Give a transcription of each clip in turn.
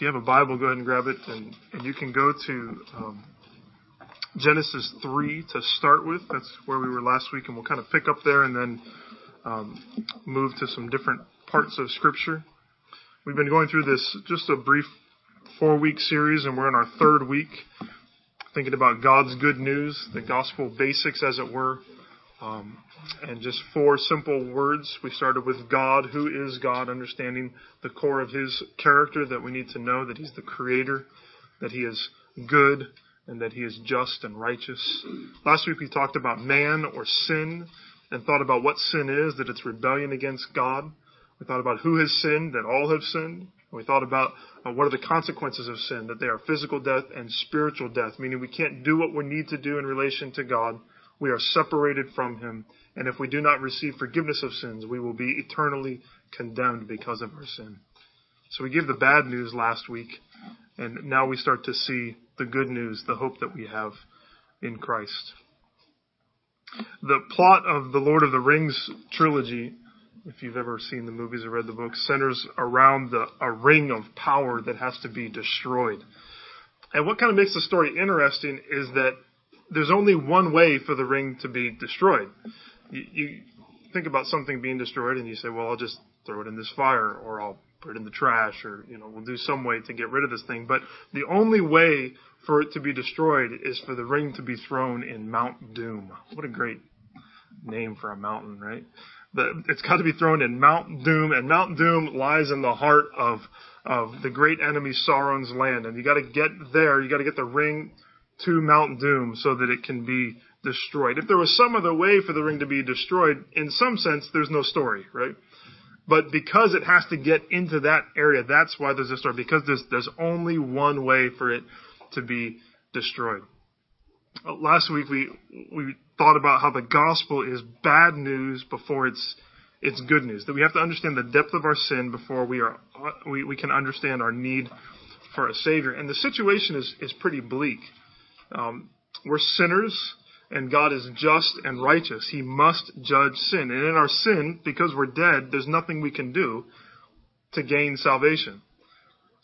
If you have a Bible, go ahead and grab it, and, and you can go to um, Genesis 3 to start with. That's where we were last week, and we'll kind of pick up there and then um, move to some different parts of Scripture. We've been going through this just a brief four week series, and we're in our third week, thinking about God's good news, the gospel basics, as it were. Um, and just four simple words. We started with God. Who is God? Understanding the core of His character that we need to know that He's the Creator, that He is good, and that He is just and righteous. Last week we talked about man or sin and thought about what sin is, that it's rebellion against God. We thought about who has sinned, that all have sinned. We thought about uh, what are the consequences of sin, that they are physical death and spiritual death, meaning we can't do what we need to do in relation to God. We are separated from Him. And if we do not receive forgiveness of sins, we will be eternally condemned because of our sin. So we gave the bad news last week, and now we start to see the good news, the hope that we have in Christ. The plot of the Lord of the Rings trilogy, if you've ever seen the movies or read the books, centers around the, a ring of power that has to be destroyed. And what kind of makes the story interesting is that there's only one way for the ring to be destroyed. You, you think about something being destroyed and you say, well, I'll just throw it in this fire or I'll put it in the trash or, you know, we'll do some way to get rid of this thing. But the only way for it to be destroyed is for the ring to be thrown in Mount Doom. What a great name for a mountain, right? The, it's got to be thrown in Mount Doom, and Mount Doom lies in the heart of of the great enemy Sauron's land, and you got to get there. You got to get the ring to Mount Doom so that it can be destroyed. If there was some other way for the ring to be destroyed, in some sense, there's no story, right? But because it has to get into that area, that's why there's a story. Because there's there's only one way for it to be destroyed. Uh, last week we we thought about how the gospel is bad news before it's it's good news. That we have to understand the depth of our sin before we are we, we can understand our need for a savior. And the situation is is pretty bleak. Um, we're sinners and God is just and righteous. He must judge sin. And in our sin, because we're dead, there's nothing we can do to gain salvation.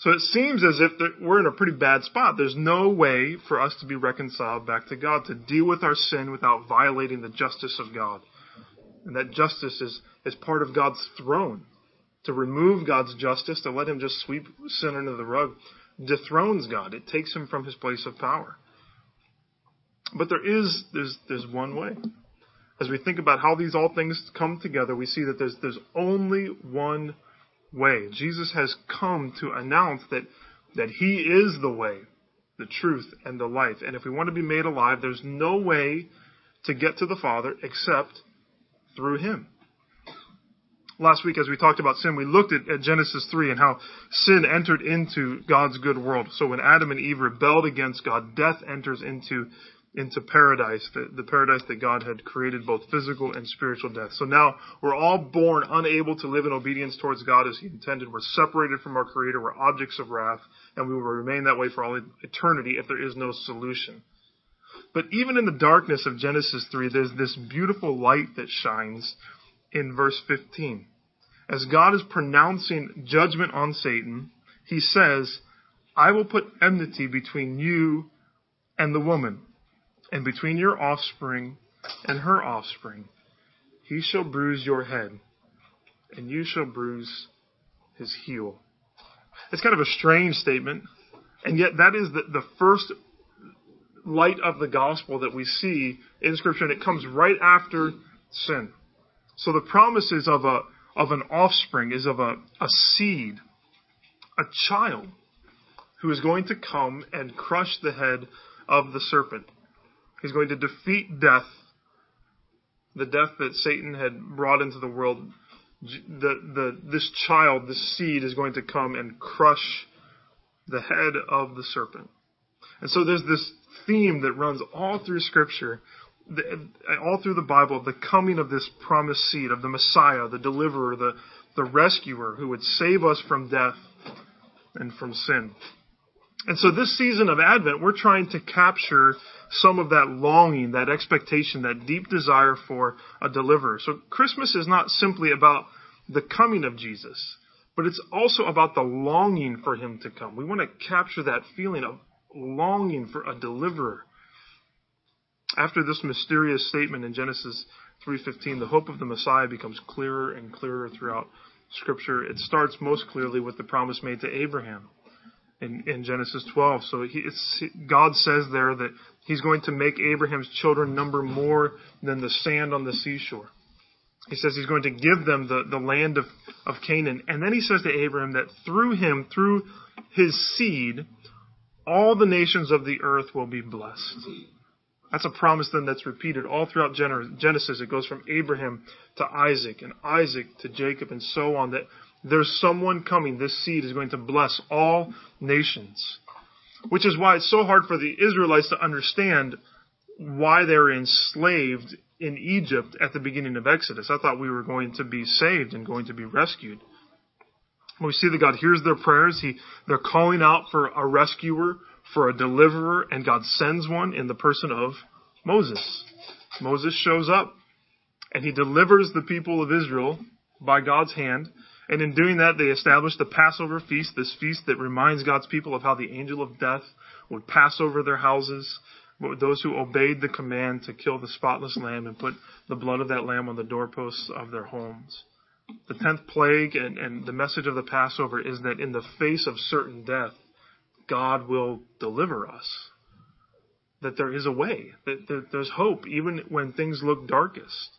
So it seems as if we're in a pretty bad spot. There's no way for us to be reconciled back to God, to deal with our sin without violating the justice of God. And that justice is, is part of God's throne. To remove God's justice, to let Him just sweep sin under the rug, dethrones God. It takes Him from His place of power. But there is there's there's one way. As we think about how these all things come together, we see that there's there's only one way. Jesus has come to announce that that he is the way, the truth, and the life. And if we want to be made alive, there's no way to get to the Father except through him. Last week, as we talked about sin, we looked at, at, Genesis 3 and how sin entered into God's good world. So when Adam and Eve rebelled against God, death enters into into paradise, the, paradise that God had created, both physical and spiritual death. So now we're all born unable to live in obedience towards God as He intended. We're separated from our Creator. We're objects of wrath, and we will remain that way for all eternity if there is no solution. But even in the darkness of Genesis 3, there's this beautiful light that shines in verse 15. As God is pronouncing judgment on Satan, He says, I will put enmity between you and the woman and between your offspring and her offspring. He shall bruise your head, and you shall bruise his heel. It's kind of a strange statement, and yet that is the, the first light of the gospel that we see in Scripture, and it comes right after sin. So the promises of a of an offspring is of a, a seed, a child, who is going to come and crush the head of the serpent. He's going to defeat death, the death that Satan had brought into the world. The, the, this child, this seed, is going to come and crush the head of the serpent. And so there's this theme that runs all through Scripture, all through the Bible, the coming of this promised seed, of the Messiah, the deliverer, the, the rescuer who would save us from death and from sin. And so this season of Advent, we're trying to capture some of that longing, that expectation, that deep desire for a deliverer. So Christmas is not simply about the coming of Jesus, but it's also about the longing for him to come. We want to capture that feeling of longing for a deliverer. After this mysterious statement in Genesis 3:15, the hope of the Messiah becomes clearer and clearer throughout scripture. It starts most clearly with the promise made to Abraham in, in Genesis 12. So he, God says there that he's going to make Abraham's children number more than the sand on the seashore. He says he's going to give them the, the land of, of Canaan. And then he says to Abraham that through him, through his seed, all the nations of the earth will be blessed. That's a promise then that's repeated all throughout Genesis. It goes from Abraham to Isaac and Isaac to Jacob and so on that there's someone coming. This seed is going to bless all nations. Which is why it's so hard for the Israelites to understand why they're enslaved in Egypt at the beginning of Exodus. I thought we were going to be saved and going to be rescued. We see that God hears their prayers. He, they're calling out for a rescuer, for a deliverer, and God sends one in the person of Moses. Moses shows up and he delivers the people of Israel by God's hand. And in doing that, they established the Passover feast, this feast that reminds God's people of how the angel of death would pass over their houses, those who obeyed the command to kill the spotless lamb and put the blood of that lamb on the doorposts of their homes. The tenth plague and, and the message of the Passover is that in the face of certain death, God will deliver us. That there is a way, that, that there's hope, even when things look darkest.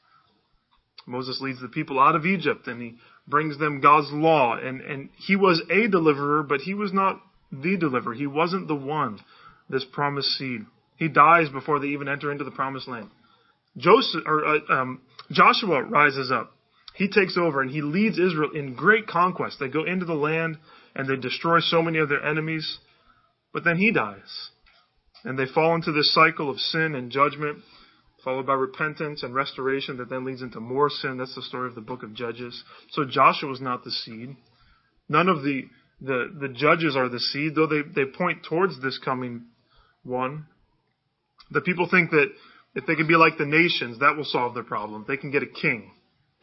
Moses leads the people out of Egypt and he brings them God's law. And, and he was a deliverer, but he was not the deliverer. He wasn't the one, this promised seed. He dies before they even enter into the promised land. Joseph, or, uh, um, Joshua rises up. He takes over and he leads Israel in great conquest. They go into the land and they destroy so many of their enemies, but then he dies. And they fall into this cycle of sin and judgment followed by repentance and restoration that then leads into more sin. That's the story of the book of Judges. So Joshua is not the seed. None of the, the, the judges are the seed, though they, they point towards this coming one. The people think that if they can be like the nations, that will solve their problem. They can get a king.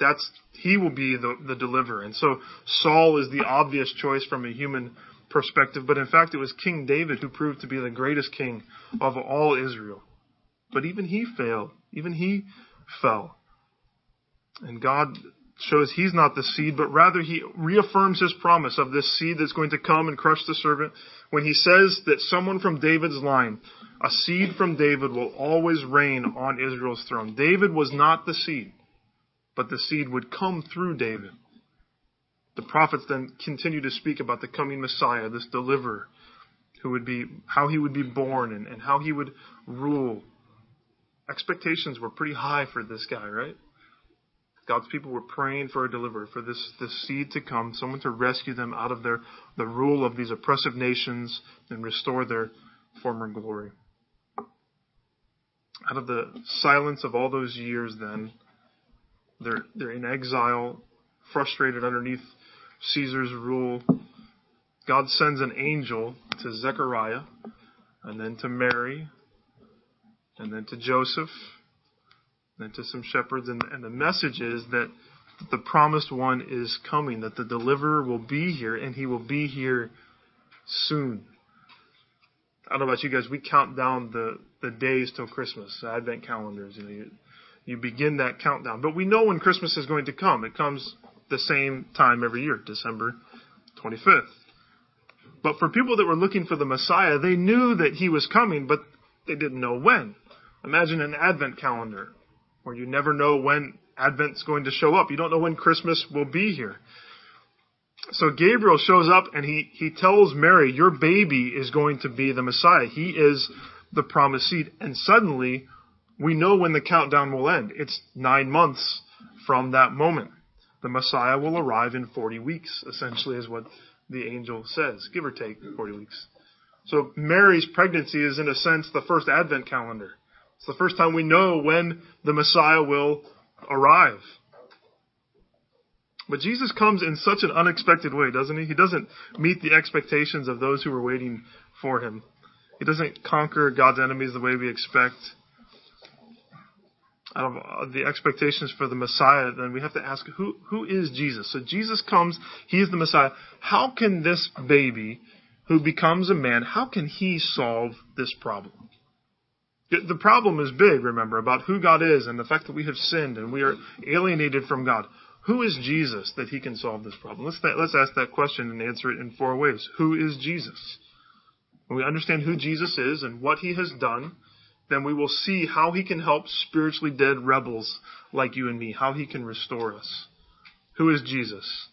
That's, he will be the, the deliverer. And so Saul is the obvious choice from a human perspective, but in fact it was King David who proved to be the greatest king of all Israel. But even he failed. Even he fell. And God shows he's not the seed, but rather he reaffirms his promise of this seed that's going to come and crush the servant when he says that someone from David's line, a seed from David, will always reign on Israel's throne. David was not the seed, but the seed would come through David. The prophets then continue to speak about the coming Messiah, this deliverer, who would be, how he would be born and, and how he would rule expectations were pretty high for this guy, right? God's people were praying for a deliverer, for this, this seed to come, someone to rescue them out of their, the rule of these oppressive nations and restore their former glory. Out of the silence of all those years, then, they're, they're in exile, frustrated underneath Caesar's rule. God sends an angel to Zechariah and then to Mary and then to Joseph, then to some shepherds. And, and the message is that the promised one is coming, that the deliverer will be here, and he will be here soon. I don't know about you guys, we count down the, the days till Christmas, Advent calendars. You know, you, you begin that countdown. But we know when Christmas is going to come. It comes the same time every year, December 25th. But for people that were looking for the Messiah, they knew that he was coming, but they didn't know when. Imagine an Advent calendar where you never know when Advent's going to show up. You don't know when Christmas will be here. So Gabriel shows up and he, he tells Mary, Your baby is going to be the Messiah. He is the promised seed. And suddenly, we know when the countdown will end. It's nine months from that moment. The Messiah will arrive in 40 weeks, essentially, is what the angel says, give or take 40 weeks. So Mary's pregnancy is, in a sense, the first Advent calendar. It's the first time we know when the Messiah will arrive. But Jesus comes in such an unexpected way, doesn't he? He doesn't meet the expectations of those who were waiting for him. He doesn't conquer God's enemies the way we expect. out of the expectations for the Messiah, then we have to ask who who is Jesus? So Jesus comes, he is the Messiah. How can this baby who becomes a man, how can he solve this problem? The problem is big, remember, about who God is and the fact that we have sinned and we are alienated from God. Who is Jesus that he can solve this problem? Let's, let's ask that question and answer it in four ways. Who is Jesus? When we understand who Jesus is and what he has done, then we will see how he can help spiritually dead rebels like you and me, how he can restore us. Who is Jesus?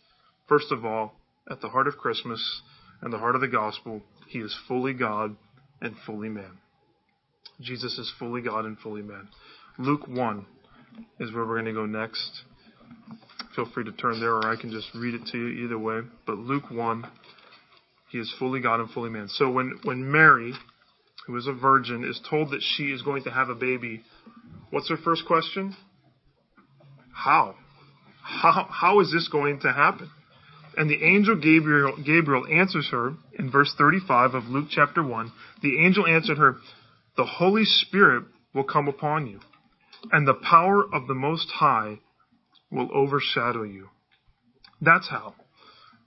First of all, at the heart of Christmas and the heart of the gospel, he is fully God and fully man. Jesus is fully God and fully man. Luke 1 is where we're going to go next. Feel free to turn there, or I can just read it to you either way. But Luke 1, he is fully God and fully man. So when, when Mary, who is a virgin, is told that she is going to have a baby, what's her first question? How? How, how is this going to happen? And the angel Gabriel, Gabriel answers her in verse 35 of Luke chapter 1. The angel answered her, The Holy Spirit will come upon you, and the power of the Most High will overshadow you. That's how.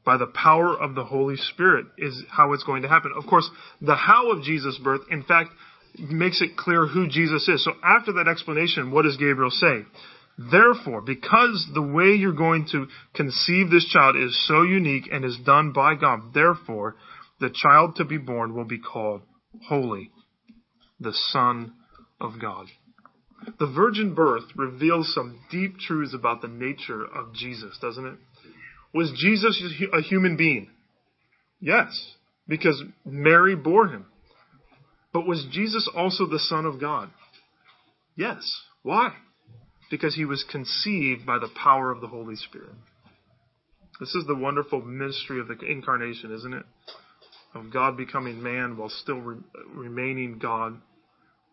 By the power of the Holy Spirit is how it's going to happen. Of course, the how of Jesus' birth, in fact, makes it clear who Jesus is. So after that explanation, what does Gabriel say? Therefore, because the way you're going to conceive this child is so unique and is done by God, therefore, the child to be born will be called Holy, the Son of God. The virgin birth reveals some deep truths about the nature of Jesus, doesn't it? Was Jesus a human being? Yes, because Mary bore him. But was Jesus also the Son of God? Yes. Why? Because he was conceived by the power of the Holy Spirit. This is the wonderful mystery of the incarnation, isn't it? Of God becoming man while still re- remaining God.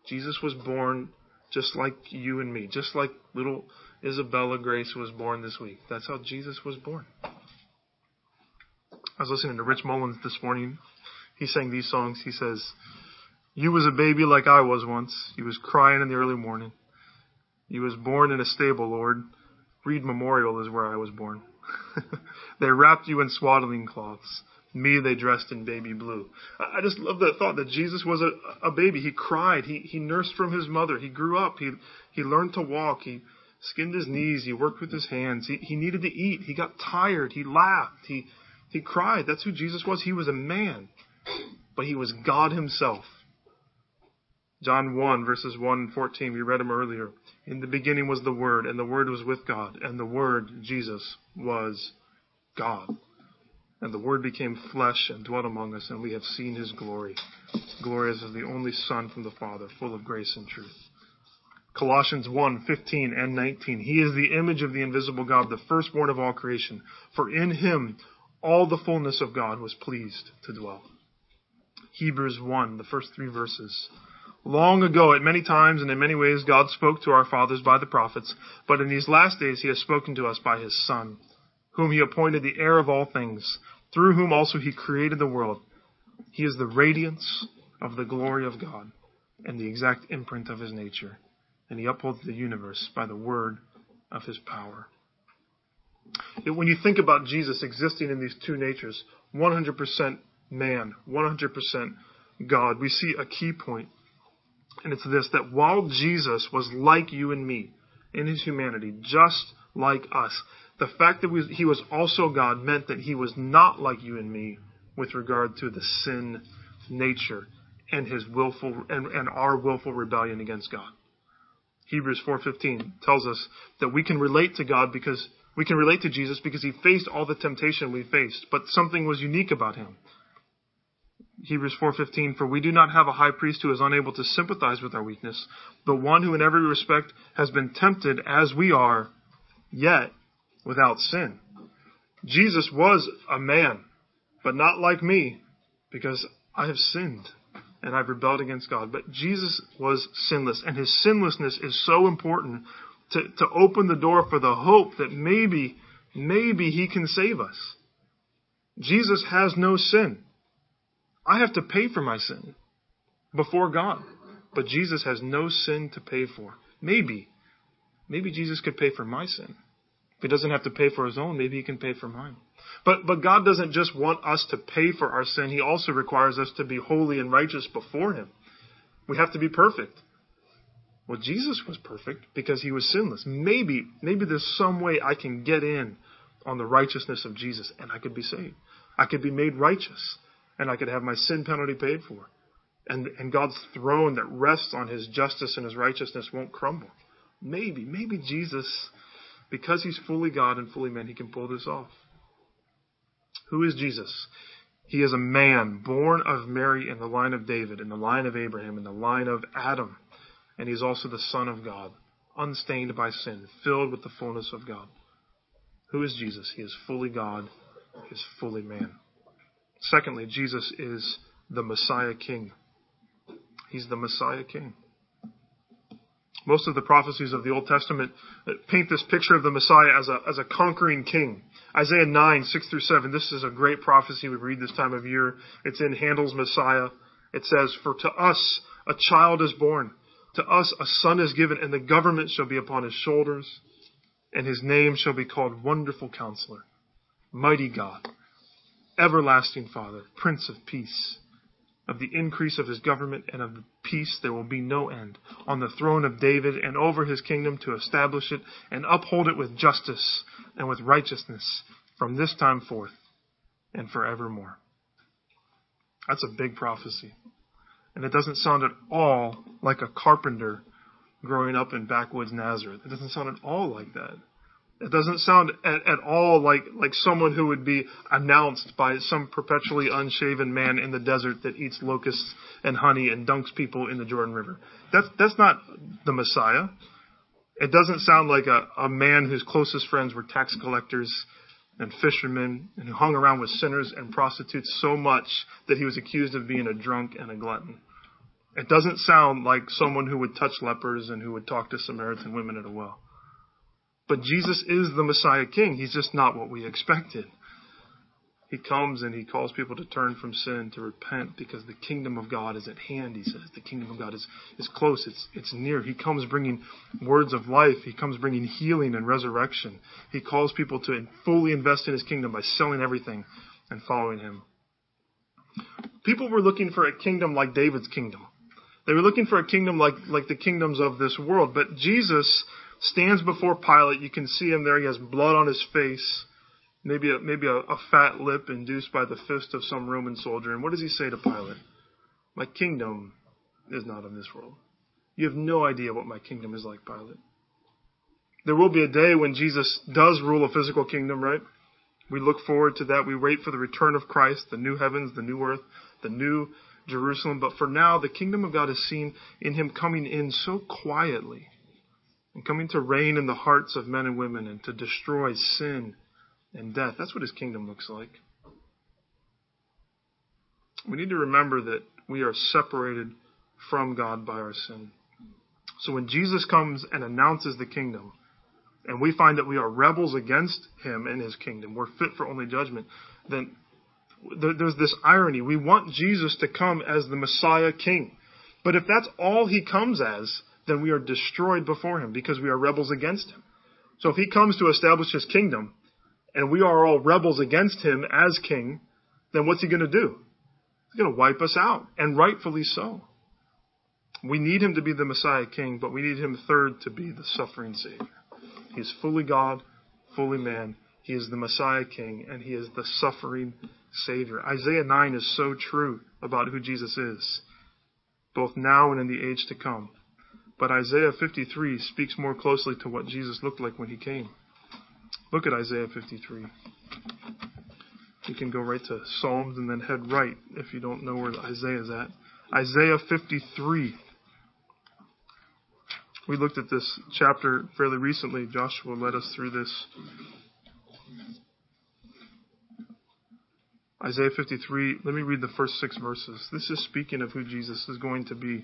Jesus was born just like you and me, just like little Isabella Grace was born this week. That's how Jesus was born. I was listening to Rich Mullins this morning. He sang these songs. He says, You was a baby like I was once. You was crying in the early morning. You was born in a stable, Lord. Reid Memorial is where I was born. they wrapped you in swaddling cloths. Me, they dressed in baby blue. I just love that thought that Jesus was a, a baby. He cried. He, he nursed from his mother. He grew up. He, he learned to walk. He skinned his knees. He worked with his hands. He, he needed to eat. He got tired. He laughed. He, he cried. That's who Jesus was. He was a man, but he was God himself. John 1 verses 1 and 14, we read them earlier. In the beginning was the Word, and the Word was with God, and the Word, Jesus, was God. And the Word became flesh and dwelt among us, and we have seen his glory. Glory as of the only Son from the Father, full of grace and truth. Colossians 1, 15 and 19. He is the image of the invisible God, the firstborn of all creation. For in him all the fullness of God was pleased to dwell. Hebrews 1, the first three verses. Long ago, at many times and in many ways, God spoke to our fathers by the prophets, but in these last days he has spoken to us by his Son whom he appointed the heir of all things, through whom also he created the world. He is the radiance of the glory of God and the exact imprint of his nature, and he upholds the universe by the word of his power. When you think about Jesus existing in these two natures, 100% man, 100% God, we see a key point, and it's this that while Jesus was like you and me in his humanity, just like us, the fact that he was also God meant that he was not like you and me with regard to the sin nature and his willful and, and our willful rebellion against God. Hebrews 4:15 tells us that we can relate to God because we can relate to Jesus because he faced all the temptation we faced, but something was unique about him. Hebrews 4:15 for we do not have a high priest who is unable to sympathize with our weakness, but one who in every respect has been tempted as we are, yet without sin. Jesus was a man, but not like me, because I have sinned and I've rebelled against God. But Jesus was sinless, and his sinlessness is so important to, to open the door for the hope that maybe, maybe he can save us. Jesus has no sin. I have to pay for my sin before God. But Jesus has no sin to pay for. Maybe, maybe Jesus could pay for my sin. If he doesn't have to pay for his own, maybe he can pay for mine. But, but God doesn't just want us to pay for our sin. He also requires us to be holy and righteous before him. We have to be perfect. Well, Jesus was perfect because he was sinless. Maybe, maybe there's some way I can get in on the righteousness of Jesus and I could be saved. I could be made righteous and I could have my sin penalty paid for. And, and God's throne that rests on his justice and his righteousness won't crumble. Maybe, maybe Jesus, because he's fully God and fully man, he can pull this off. Who is Jesus? He is a man born of Mary in the line of David, in the line of Abraham, in the line of Adam. And he's also the Son of God, unstained by sin, filled with the fullness of God. Who is Jesus? He is fully God, he is fully man. Secondly, Jesus is the Messiah King. He's the Messiah King. Most of the prophecies of the Old Testament uh, paint this picture of the Messiah as a, as a conquering king. Isaiah 9, 6 through 7, this is a great prophecy we read this time of year. It's in Handel's Messiah. It says, For to us a child is born, to us a son is given, and the government shall be upon his shoulders, and his name shall be called Wonderful Counselor, Mighty God, Everlasting Father, Prince of Peace. Of the increase of his government and of the peace there will be no end on the throne of David and over his kingdom to establish it and uphold it with justice and with righteousness from this time forth and forevermore. That's a big prophecy. And it doesn't sound at all like a carpenter growing up in backwoods Nazareth. It doesn't sound at all like that. It doesn't sound at, at, all like, like someone who would be announced by some perpetually unshaven man in the desert that eats locusts and honey and dunks people in the Jordan River. That's, that's not the Messiah. It doesn't sound like a, a man whose closest friends were tax collectors and fishermen and who hung around with sinners and prostitutes so much that he was accused of being a drunk and a glutton. It doesn't sound like someone who would touch lepers and who would talk to Samaritan women at a well. But Jesus is the Messiah King. He's just not what we expected. He comes and he calls people to turn from sin, to repent, because the kingdom of God is at hand, he says. The kingdom of God is, is close, it's, it's near. He comes bringing words of life, he comes bringing healing and resurrection. He calls people to fully invest in his kingdom by selling everything and following him. People were looking for a kingdom like David's kingdom. They were looking for a kingdom like, like the kingdoms of this world. But Jesus stands before Pilate. You can see him there. He has blood on his face, maybe a, maybe a, a fat lip induced by the fist of some Roman soldier. And what does he say to Pilate? My kingdom is not of this world. You have no idea what my kingdom is like, Pilate. There will be a day when Jesus does rule a physical kingdom, right? We look forward to that. We wait for the return of Christ, the new heavens, the new earth, the new Jerusalem. But for now, the kingdom of God is seen in him coming in so quietly and coming to reign in the hearts of men and women and to destroy sin and death. That's what his kingdom looks like. We need to remember that we are separated from God by our sin. So when Jesus comes and announces the kingdom, and we find that we are rebels against him and his kingdom, we're fit for only judgment, then there's this irony. We want Jesus to come as the Messiah King. But if that's all he comes as, then we are destroyed before him because we are rebels against him. So if he comes to establish his kingdom and we are all rebels against him as king, then what's he going to do? He's going to wipe us out, and rightfully so. We need him to be the Messiah king, but we need him third to be the suffering Savior. He is fully God, fully man. He is the Messiah king, and he is the suffering Savior. Isaiah 9 is so true about who Jesus is, both now and in the age to come. But Isaiah 53 speaks more closely to what Jesus looked like when he came. Look at Isaiah 53. You can go right to Psalms and then head right if you don't know where Isaiah is at. Isaiah 53. We looked at this chapter fairly recently. Joshua led us through this. Isaiah 53, let me read the first six verses. This is speaking of who Jesus is going to be.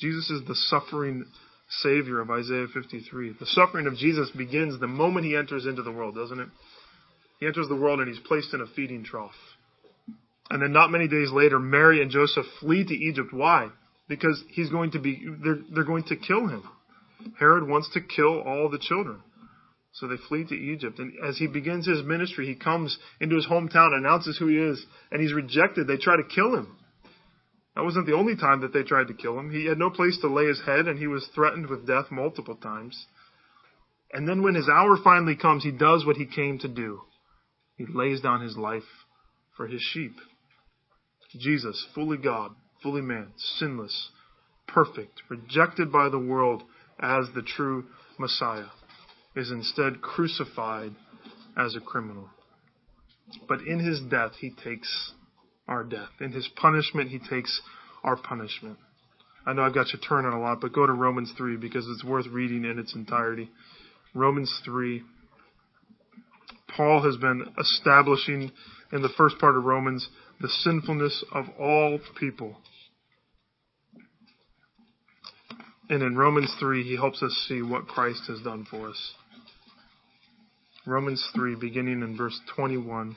Jesus is the suffering Savior of Isaiah 53. The suffering of Jesus begins the moment he enters into the world, doesn't it? He enters the world and he's placed in a feeding trough. And then not many days later, Mary and Joseph flee to Egypt. Why? Because he's going to be, they're, they're going to kill him. Herod wants to kill all the children. So they flee to Egypt. And as he begins his ministry, he comes into his hometown, announces who he is, and he's rejected. They try to kill him. That wasn't the only time that they tried to kill him. He had no place to lay his head, and he was threatened with death multiple times. And then when his hour finally comes, he does what he came to do. He lays down his life for his sheep. Jesus, fully God, fully man, sinless, perfect, rejected by the world as the true Messiah, is instead crucified as a criminal. But in his death, he takes our death. In his punishment, he takes our punishment. I know I've got you turning a lot, but go to Romans 3 because it's worth reading in its entirety. Romans 3. Paul has been establishing in the first part of Romans the sinfulness of all people. And in Romans 3, he helps us see what Christ has done for us. Romans 3, beginning in verse 21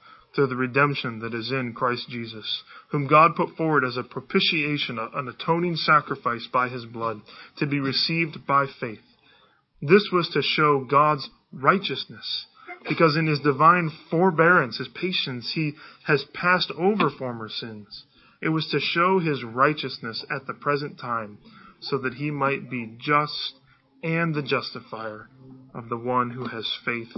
through the redemption that is in Christ Jesus, whom God put forward as a propitiation, an atoning sacrifice by his blood, to be received by faith. This was to show God's righteousness, because in his divine forbearance, his patience, he has passed over former sins. It was to show his righteousness at the present time, so that he might be just and the justifier of the one who has faith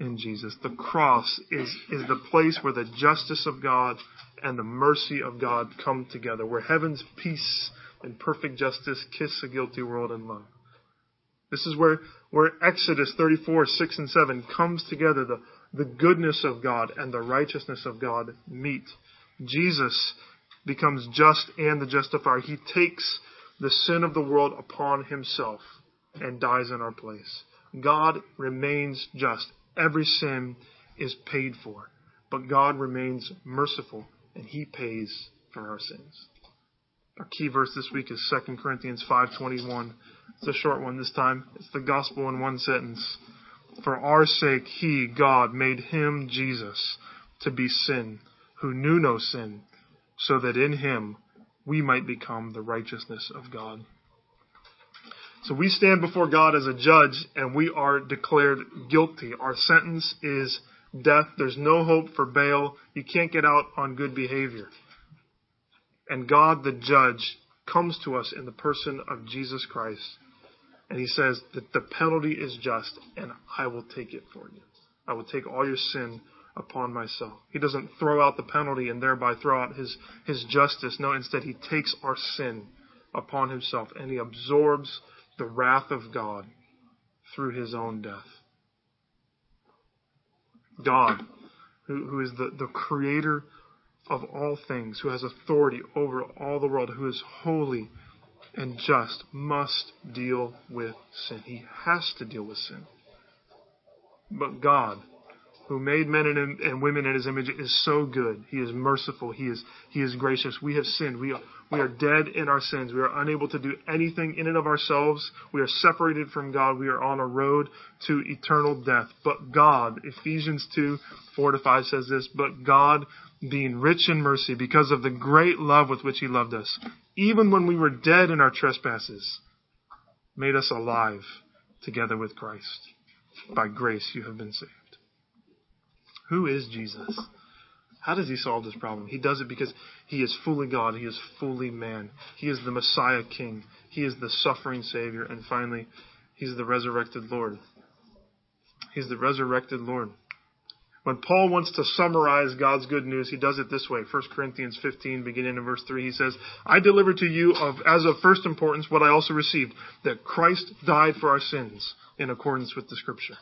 in Jesus. The cross is, is the place where the justice of God and the mercy of God come together, where heaven's peace and perfect justice kiss a guilty world in love. This is where, where Exodus 34, 6 and 7 comes together. The, the goodness of God and the righteousness of God meet. Jesus becomes just and the justifier. He takes the sin of the world upon himself and dies in our place. God remains just every sin is paid for. But God remains merciful and he pays for our sins. Our key verse this week is 2 Corinthians 5:21. It's a short one this time. It's the gospel in one sentence. For our sake he, God, made him Jesus to be sin, who knew no sin, so that in him we might become the righteousness of God. So we stand before God as a judge and we are declared guilty. Our sentence is death. There's no hope for bail. You can't get out on good behavior. And God, the judge, comes to us in the person of Jesus Christ. And he says that the penalty is just and I will take it for you. I will take all your sin upon myself. He doesn't throw out the penalty and thereby throw out his, his justice. No, instead he takes our sin upon himself and he absorbs the wrath of God through his own death. God, who, who is the, the creator of all things, who has authority over all the world, who is holy and just, must deal with sin. He has to deal with sin. But God, who made men and, and, women in his image is so good. He is merciful. He is, he is gracious. We have sinned. We are, we are dead in our sins. We are unable to do anything in and of ourselves. We are separated from God. We are on a road to eternal death. But God, Ephesians 2, 4 to 5 says this, but God being rich in mercy because of the great love with which he loved us, even when we were dead in our trespasses, made us alive together with Christ. By grace you have been saved. Who is Jesus? How does he solve this problem? He does it because he is fully God. He is fully man. He is the Messiah King. He is the suffering Savior. And finally, he's the resurrected Lord. He's the resurrected Lord. When Paul wants to summarize God's good news, he does it this way. 1 Corinthians 15, beginning in verse 3, he says, I delivered to you of, as of first importance what I also received, that Christ died for our sins in accordance with the scripture,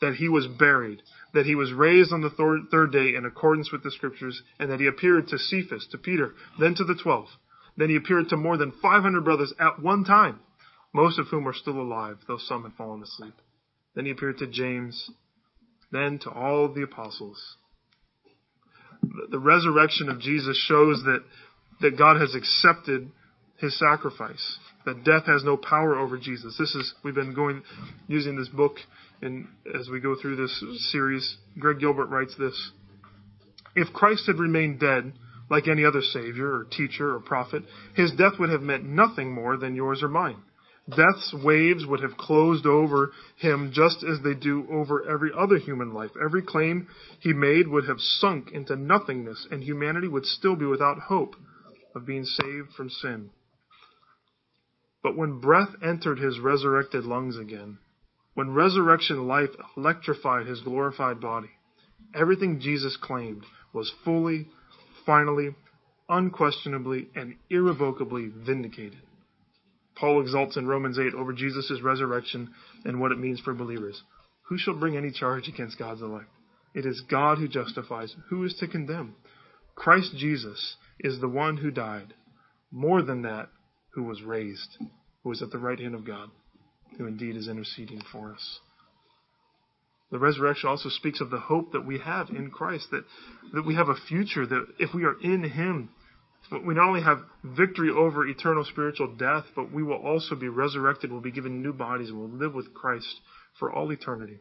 that he was buried, that he was raised on the third, third day in accordance with the scriptures, and that he appeared to Cephas, to Peter, then to the twelve. Then he appeared to more than 500 brothers at one time, most of whom are still alive, though some had fallen asleep. Then he appeared to James, then to all the apostles. The resurrection of Jesus shows that, that God has accepted his sacrifice that death has no power over Jesus. This is we've been going using this book and as we go through this series, Greg Gilbert writes this. If Christ had remained dead, like any other savior or teacher or prophet, his death would have meant nothing more than yours or mine. Death's waves would have closed over him just as they do over every other human life. Every claim he made would have sunk into nothingness, and humanity would still be without hope of being saved from sin. But when breath entered his resurrected lungs again, when resurrection life electrified his glorified body, everything Jesus claimed was fully, finally, unquestionably, and irrevocably vindicated. Paul exalts in Romans 8 over Jesus' resurrection and what it means for believers. Who shall bring any charge against God's elect? It is God who justifies. Who is to condemn? Christ Jesus is the one who died. More than that, who was raised, who is at the right hand of God, who indeed is interceding for us. The resurrection also speaks of the hope that we have in Christ, that, that we have a future, that if we are in Him, we not only have victory over eternal spiritual death, but we will also be resurrected, we'll be given new bodies, and we'll live with Christ for all eternity.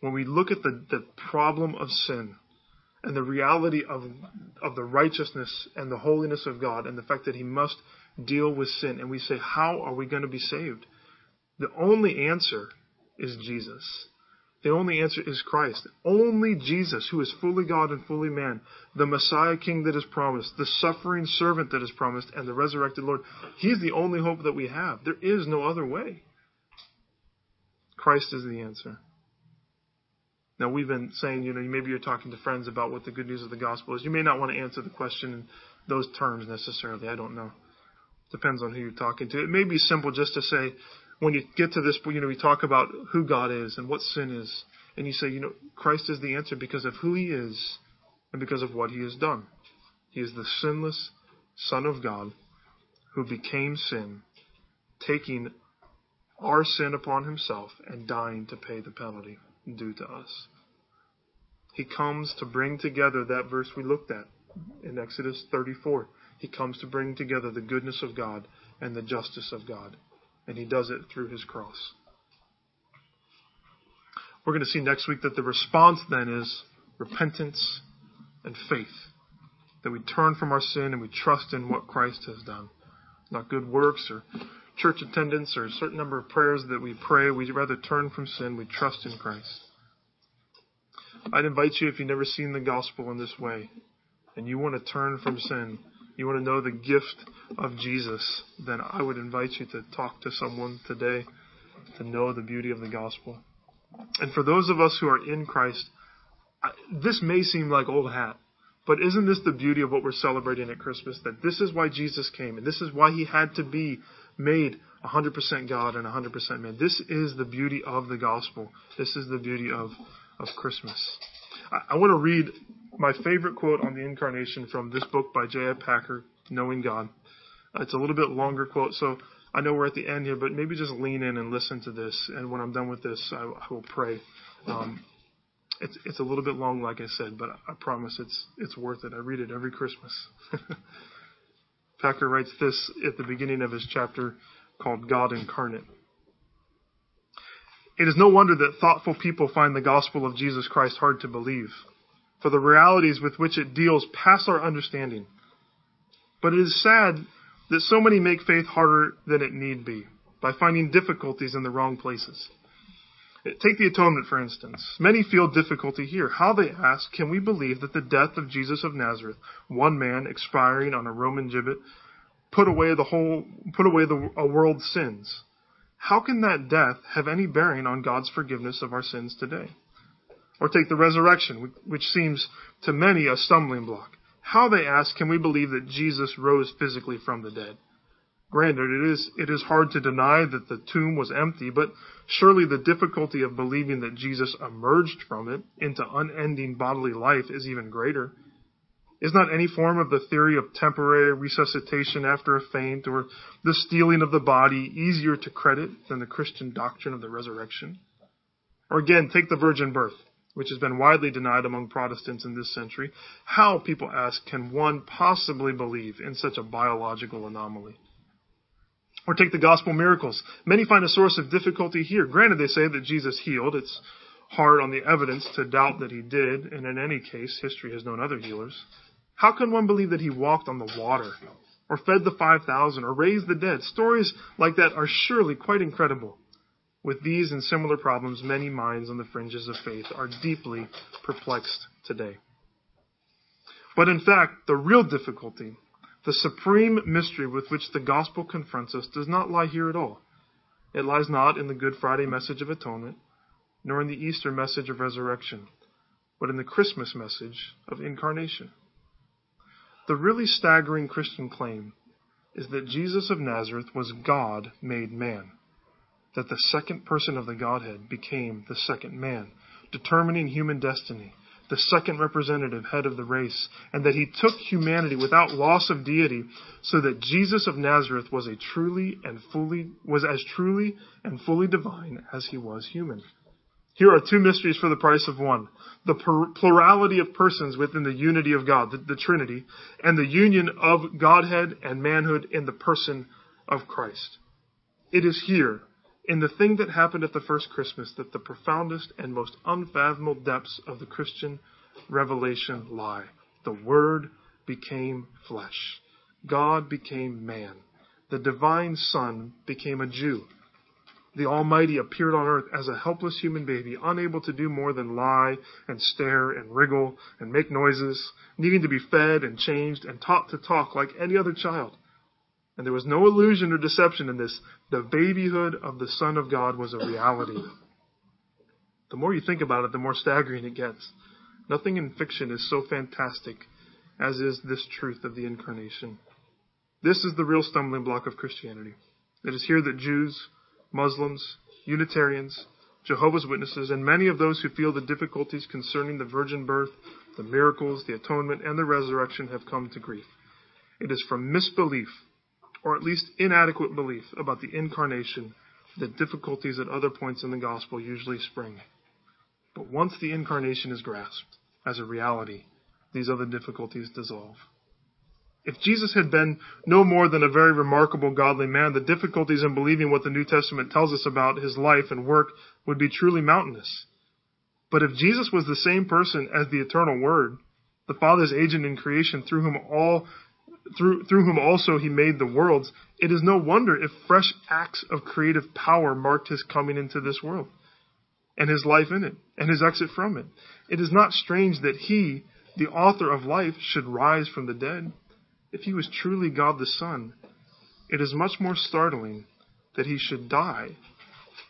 When we look at the, the problem of sin, and the reality of, of the righteousness and the holiness of God and the fact that He must deal with sin. And we say, How are we going to be saved? The only answer is Jesus. The only answer is Christ. Only Jesus, who is fully God and fully man, the Messiah King that is promised, the suffering servant that is promised, and the resurrected Lord. He's the only hope that we have. There is no other way. Christ is the answer. Now, we've been saying, you know, maybe you're talking to friends about what the good news of the gospel is. You may not want to answer the question in those terms necessarily. I don't know. Depends on who you're talking to. It may be simple just to say, when you get to this, you know, we talk about who God is and what sin is. And you say, you know, Christ is the answer because of who he is and because of what he has done. He is the sinless Son of God who became sin, taking our sin upon himself and dying to pay the penalty due to us. He comes to bring together that verse we looked at in Exodus 34. He comes to bring together the goodness of God and the justice of God. And he does it through his cross. We're going to see next week that the response then is repentance and faith. That we turn from our sin and we trust in what Christ has done. Not good works or church attendance or a certain number of prayers that we pray. We'd rather turn from sin. We trust in Christ. I'd invite you, if you've never seen the gospel in this way, and you want to turn from sin, you want to know the gift of Jesus, then I would invite you to talk to someone today to know the beauty of the gospel. And for those of us who are in Christ, this may seem like old hat, but isn't this the beauty of what we're celebrating at Christmas? That this is why Jesus came, and this is why he had to be made 100% God and 100% man. This is the beauty of the gospel. This is the beauty of, of Christmas. I, I want to read my favorite quote on the incarnation from this book by J.I. Packer, Knowing God. Uh, it's a little bit longer quote, so I know we're at the end here, but maybe just lean in and listen to this. And when I'm done with this, I, I will pray Um, it's it's a little bit long, like I said, but I promise it's it's worth it. I read it every Christmas. Packer writes this at the beginning of his chapter called God Incarnate. It is no wonder that thoughtful people find the gospel of Jesus Christ hard to believe, for the realities with which it deals pass our understanding. But it is sad that so many make faith harder than it need be by finding difficulties in the wrong places. Take the atonement, for instance. Many feel difficulty here. How, they ask, can we believe that the death of Jesus of Nazareth, one man expiring on a Roman gibbet, put away the whole, put away the a world's sins? How can that death have any bearing on God's forgiveness of our sins today? Or take the resurrection, which seems to many a stumbling block. How, they ask, can we believe that Jesus rose physically from the dead? Granted, it is, it is hard to deny that the tomb was empty, but surely the difficulty of believing that Jesus emerged from it into unending bodily life is even greater. Is not any form of the theory of temporary resuscitation after a faint or the stealing of the body easier to credit than the Christian doctrine of the resurrection? Or again, take the virgin birth, which has been widely denied among Protestants in this century. How, people ask, can one possibly believe in such a biological anomaly? Or take the gospel miracles. Many find a source of difficulty here. Granted, they say that Jesus healed. It's hard on the evidence to doubt that he did, and in any case, history has known other healers. How can one believe that he walked on the water, or fed the 5,000, or raised the dead? Stories like that are surely quite incredible. With these and similar problems, many minds on the fringes of faith are deeply perplexed today. But in fact, the real difficulty the supreme mystery with which the gospel confronts us does not lie here at all. It lies not in the Good Friday message of atonement, nor in the Easter message of resurrection, but in the Christmas message of incarnation. The really staggering Christian claim is that Jesus of Nazareth was God made man, that the second person of the Godhead became the second man, determining human destiny the second representative head of the race, and that he took humanity without loss of deity, so that Jesus of Nazareth was a truly and fully was as truly and fully divine as he was human. Here are two mysteries for the price of one. The plurality of persons within the unity of God, the, the Trinity, and the union of Godhead and manhood in the person of Christ. It is here in the thing that happened at the first Christmas that the profoundest and most unfathomable depths of the Christian revelation lie. The Word became flesh. God became man. The divine Son became a Jew. The Almighty appeared on earth as a helpless human baby, unable to do more than lie and stare and wriggle and make noises, needing to be fed and changed and taught to talk like any other child. And there was no illusion or deception in this. The babyhood of the Son of God was a reality. The more you think about it, the more staggering it gets. Nothing in fiction is so fantastic as is this truth of the incarnation. This is the real stumbling block of Christianity. It is here that Jews, Muslims, Unitarians, Jehovah's Witnesses, and many of those who feel the difficulties concerning the virgin birth, the miracles, the atonement, and the resurrection have come to grief. It is from misbelief or at least inadequate belief about the incarnation that difficulties at other points in the gospel usually spring. But once the incarnation is grasped as a reality, these other difficulties dissolve. If Jesus had been no more than a very remarkable godly man, the difficulties in believing what the New Testament tells us about his life and work would be truly mountainous. But if Jesus was the same person as the eternal Word, the Father's agent in creation through whom all through, through whom also he made the worlds, it is no wonder if fresh acts of creative power marked his coming into this world and his life in it and his exit from it. It is not strange that he, the author of life, should rise from the dead. If he was truly God the Son, it is much more startling that he should die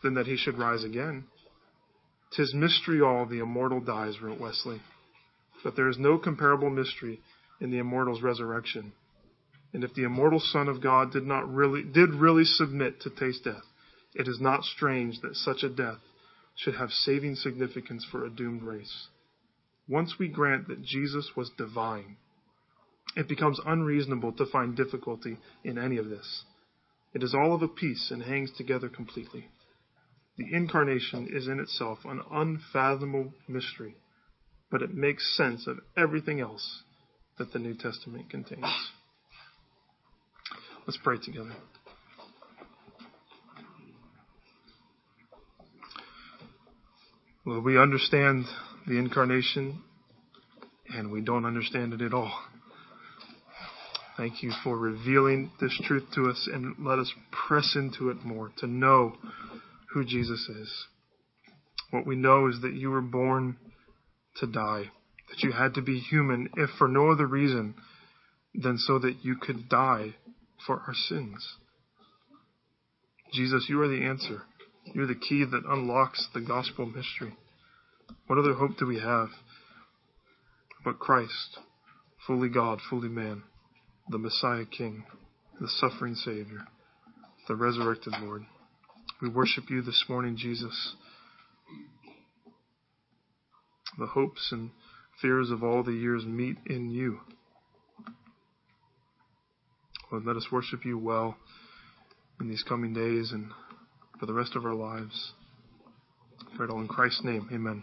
than that he should rise again. Tis mystery all the immortal dies, wrote Wesley. But there is no comparable mystery in the immortal's resurrection. And if the immortal Son of God did not really did really submit to taste death, it is not strange that such a death should have saving significance for a doomed race. Once we grant that Jesus was divine, it becomes unreasonable to find difficulty in any of this. It is all of a piece and hangs together completely. The incarnation is in itself an unfathomable mystery, but it makes sense of everything else that the New Testament contains. Let's pray together. Lord, we understand the incarnation and we don't understand it at all. Thank you for revealing this truth to us and let us press into it more to know who Jesus is. What we know is that you were born to die, that you had to be human, if for no other reason than so that you could die for our sins. Jesus, you are the answer. You're the key that unlocks the gospel mystery. What other hope do we have but Christ, fully God, fully man, the Messiah King, the suffering Savior, the resurrected Lord? We worship you this morning, Jesus. The hopes and fears of all the years meet in you. Lord, let us worship you well in these coming days and for the rest of our lives. Pray it all in Christ's name. Amen.